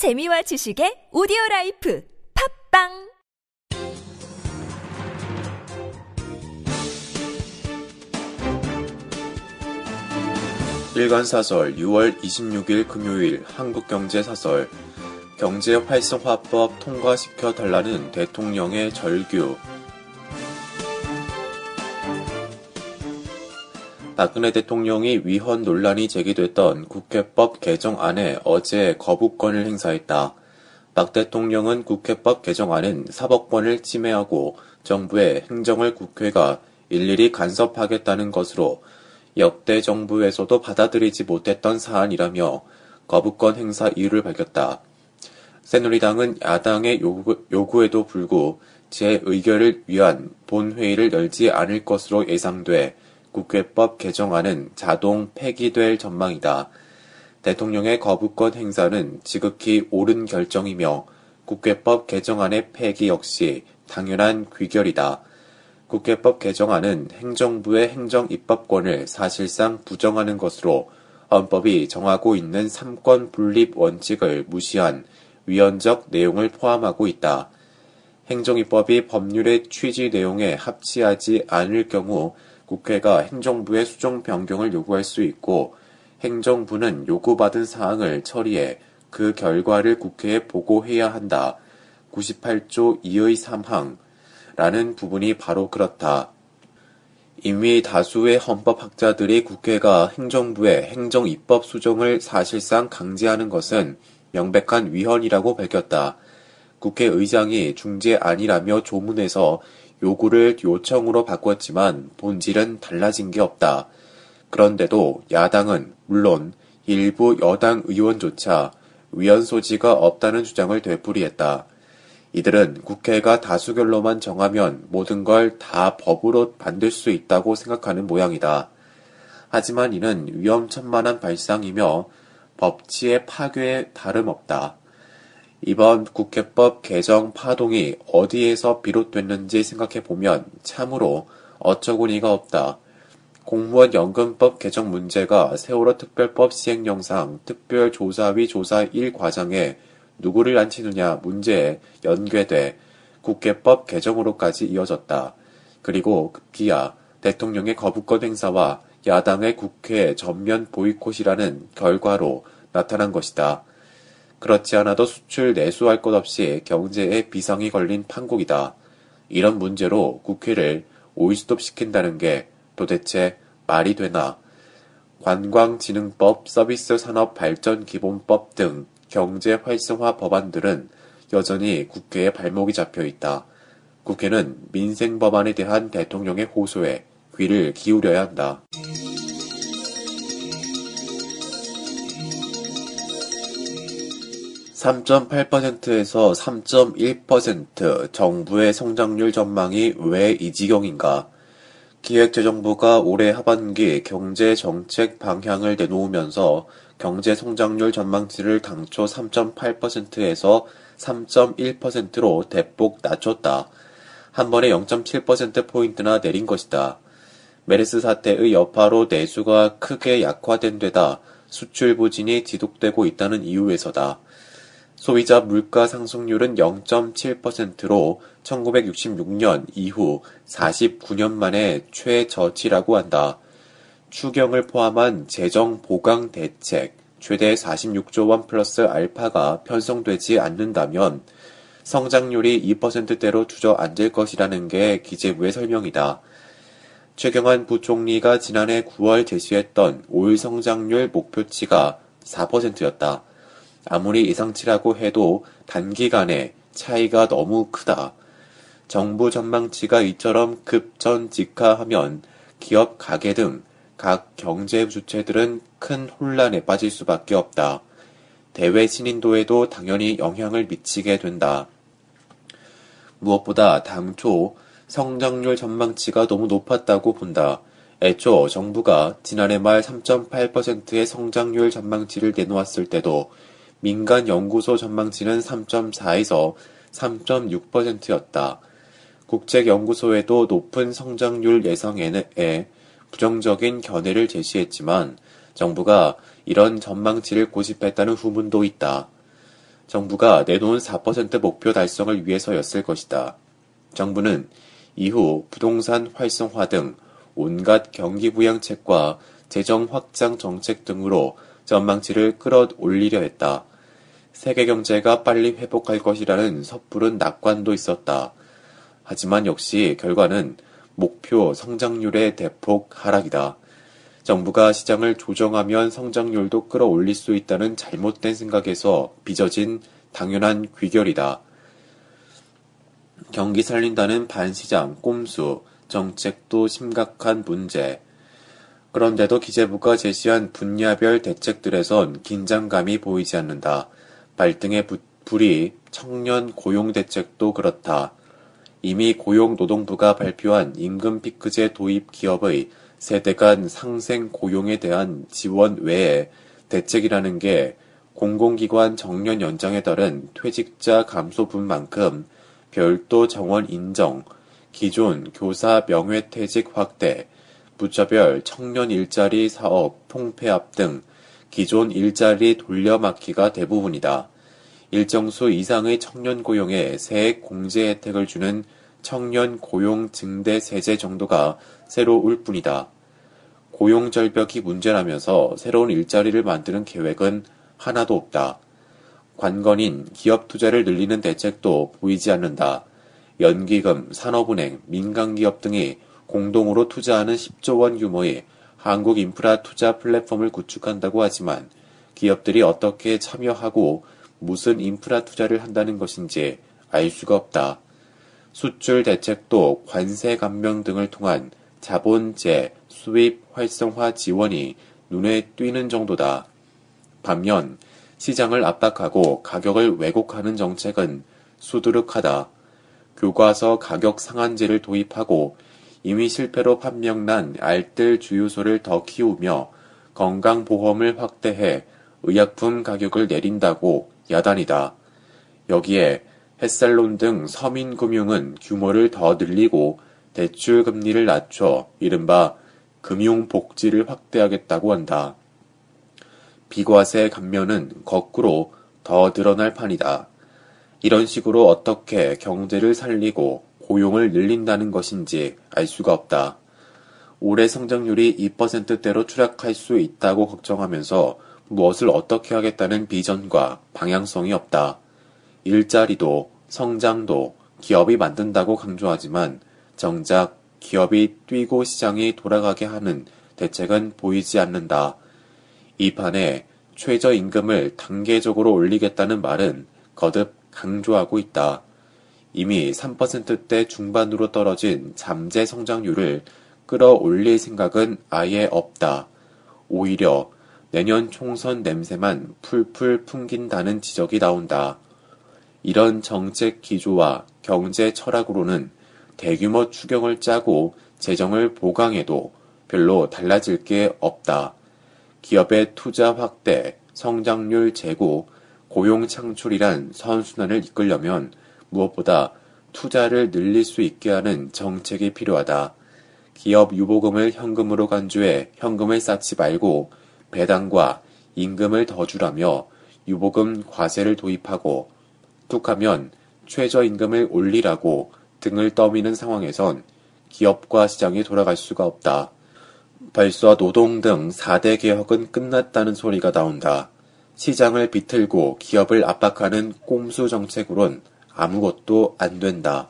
재미와 지식의 오디오 life 팟빵! 일간사설 6월 26일 금요일 한국경제사설. 경제 활성화법 통과시켜 달라는 대통령의 절규 박근혜 대통령이 위헌 논란이 제기됐던 국회법 개정안에 어제 거부권을 행사했다. 박 대통령은 국회법 개정안은 사법권을 침해하고 정부의 행정을 국회가 일일이 간섭하겠다는 것으로 역대 정부에서도 받아들이지 못했던 사안이라며 거부권 행사 이유를 밝혔다. 새누리당은 야당의 요구, 요구에도 불구 재의결을 위한 본회의를 열지 않을 것으로 예상돼 국회법 개정안은 자동 폐기될 전망이다. 대통령의 거부권 행사는 지극히 옳은 결정이며 국회법 개정안의 폐기 역시 당연한 귀결이다. 국회법 개정안은 행정부의 행정 입법권을 사실상 부정하는 것으로 헌법이 정하고 있는 삼권 분립 원칙을 무시한 위헌적 내용을 포함하고 있다. 행정입법이 법률의 취지 내용에 합치하지 않을 경우 국회가 행정부의 수정 변경을 요구할 수 있고 행정부는 요구받은 사항을 처리해 그 결과를 국회에 보고해야 한다. 98조 2의 3항 라는 부분이 바로 그렇다. 이미 다수의 헌법학자들이 국회가 행정부의 행정 입법 수정을 사실상 강제하는 것은 명백한 위헌이라고 밝혔다. 국회의장이 중재안이라며 조문에서 요구를 요청으로 바꿨지만 본질은 달라진 게 없다. 그런데도 야당은 물론 일부 여당 의원조차 위헌 소지가 없다는 주장을 되풀이했다. 이들은 국회가 다수결로만 정하면 모든 걸 다 법으로 만들 수 있다고 생각하는 모양이다. 하지만 이는 위험천만한 발상이며 법치의 파괴에 다름없다. 이번 국회법 개정 파동이 어디에서 비롯됐는지 생각해 보면 참으로 어처구니가 없다. 공무원 연금법 개정 문제가 세월호 특별법 시행령상 특별조사위 조사 1과정에 누구를 앉히느냐 문제에 연계돼 국회법 개정으로까지 이어졌다. 그리고 급기야 대통령의 거부권 행사와 야당의 국회 전면 보이콧이라는 결과로 나타난 것이다. 그렇지 않아도 수출 내수할 것 없이 경제에 비상이 걸린 판국이다. 이런 문제로 국회를 오일스톱시킨다는 게 도대체 말이 되나? 관광진흥법, 서비스 산업 발전 기본법 등 경제 활성화 법안들은 여전히 국회에 발목이 잡혀 있다. 국회는 민생 법안에 대한 대통령의 호소에 귀를 기울여야 한다. 3.8%에서 3.1% 정부의 성장률 전망이 왜 이 지경인가? 기획재정부가 올해 하반기 경제 정책 방향을 내놓으면서 경제 성장률 전망치를 당초 3.8%에서 3.1%로 대폭 낮췄다. 한 번에 0.7%포인트나 내린 것이다. 메르스 사태의 여파로 내수가 크게 약화된 데다 수출 부진이 지속되고 있다는 이유에서다. 소비자 물가 상승률은 0.7%로 1966년 이후 49년 만에 최저치라고 한다. 추경을 포함한 재정 보강 대책 최대 46조 원 플러스 알파가 편성되지 않는다면 성장률이 2%대로 주저앉을 것이라는 게 기재부의 설명이다. 최경환 부총리가 지난해 9월 제시했던 올 성장률 목표치가 4%였다. 아무리 예상치라고 해도 단기간에 차이가 너무 크다. 정부 전망치가 이처럼 급전직하하면 기업 가계 등 각 경제 주체들은 큰 혼란에 빠질 수밖에 없다. 대외 신인도에도 당연히 영향을 미치게 된다. 무엇보다 당초 성장률 전망치가 너무 높았다고 본다. 애초 정부가 지난해 말 3.8%의 성장률 전망치를 내놓았을 때도 민간 연구소 전망치는 3.4에서 3.6%였다. 국책연구소에도 높은 성장률 예상에 부정적인 견해를 제시했지만 정부가 이런 전망치를 고집했다는 후문도 있다. 정부가 내놓은 4% 목표 달성을 위해서였을 것이다. 정부는 이후 부동산 활성화 등 온갖 경기 부양책과 재정 확장 정책 등으로 전망치를 끌어올리려 했다. 세계 경제가 빨리 회복할 것이라는 섣부른 낙관도 있었다. 하지만 역시 결과는 목표 성장률의 대폭 하락이다. 정부가 시장을 조정하면 성장률도 끌어올릴 수 있다는 잘못된 생각에서 빚어진 당연한 귀결이다. 경기 살린다는 반시장, 꼼수, 정책도 심각한 문제. 그런데도 기재부가 제시한 분야별 대책들에선 긴장감이 보이지 않는다. 발등에 불이 청년 고용 대책도 그렇다. 이미 고용노동부가 발표한 임금 피크제 도입 기업의 세대 간 상생 고용에 대한 지원 외에 대책이라는 게 공공기관 정년 연장에 따른 퇴직자 감소분만큼 별도 정원 인정, 기존 교사 명예퇴직 확대, 부처별 청년 일자리 사업 통폐합 등 기존 일자리 돌려막기가 대부분이다. 일정 수 이상의 청년 고용에 세액 공제 혜택을 주는 청년 고용 증대 세제 정도가 새로 울 뿐이다. 고용 절벽이 문제라면서 새로운 일자리를 만드는 계획은 하나도 없다. 관건인 기업 투자를 늘리는 대책도 보이지 않는다. 연기금, 산업은행, 민간기업 등이 공동으로 투자하는 10조 원 규모의 한국 인프라 투자 플랫폼을 구축한다고 하지만 기업들이 어떻게 참여하고 무슨 인프라 투자를 한다는 것인지 알 수가 없다. 수출 대책도 관세 감면 등을 통한 자본재, 수입 활성화 지원이 눈에 띄는 정도다. 반면 시장을 압박하고 가격을 왜곡하는 정책은 수두룩하다. 교과서 가격 상한제를 도입하고 이미 실패로 판명난 알뜰 주유소를 더 키우며 건강보험을 확대해 의약품 가격을 내린다고 야단이다. 여기에 햇살론 등 서민금융은 규모를 더 늘리고 대출 금리를 낮춰 이른바 금융 복지를 확대하겠다고 한다. 비과세 감면은 거꾸로 더 늘어날 판이다. 이런 식으로 어떻게 경제를 살리고 고용을 늘린다는 것인지 알 수가 없다. 올해 성장률이 2%대로 추락할 수 있다고 걱정하면서 무엇을 어떻게 하겠다는 비전과 방향성이 없다. 일자리도 성장도 기업이 만든다고 강조하지만 정작 기업이 뛰고 시장이 돌아가게 하는 대책은 보이지 않는다. 이 판에 최저임금을 단계적으로 올리겠다는 말은 거듭 강조하고 있다. 이미 3%대 중반으로 떨어진 잠재 성장률을 끌어올릴 생각은 아예 없다. 오히려 내년 총선 냄새만 풀풀 풍긴다는 지적이 나온다. 이런 정책 기조와 경제 철학으로는 대규모 추경을 짜고 재정을 보강해도 별로 달라질 게 없다. 기업의 투자 확대, 성장률 제고, 고용 창출이란 선순환을 이끌려면 무엇보다 투자를 늘릴 수 있게 하는 정책이 필요하다. 기업 유보금을 현금으로 간주해 현금을 쌓지 말고 배당과 임금을 더 주라며 유보금 과세를 도입하고 툭하면 최저임금을 올리라고 등을 떠미는 상황에선 기업과 시장이 돌아갈 수가 없다. 벌써 노동 등 4대 개혁은 끝났다는 소리가 나온다. 시장을 비틀고 기업을 압박하는 꼼수 정책으론 아무것도 안 된다.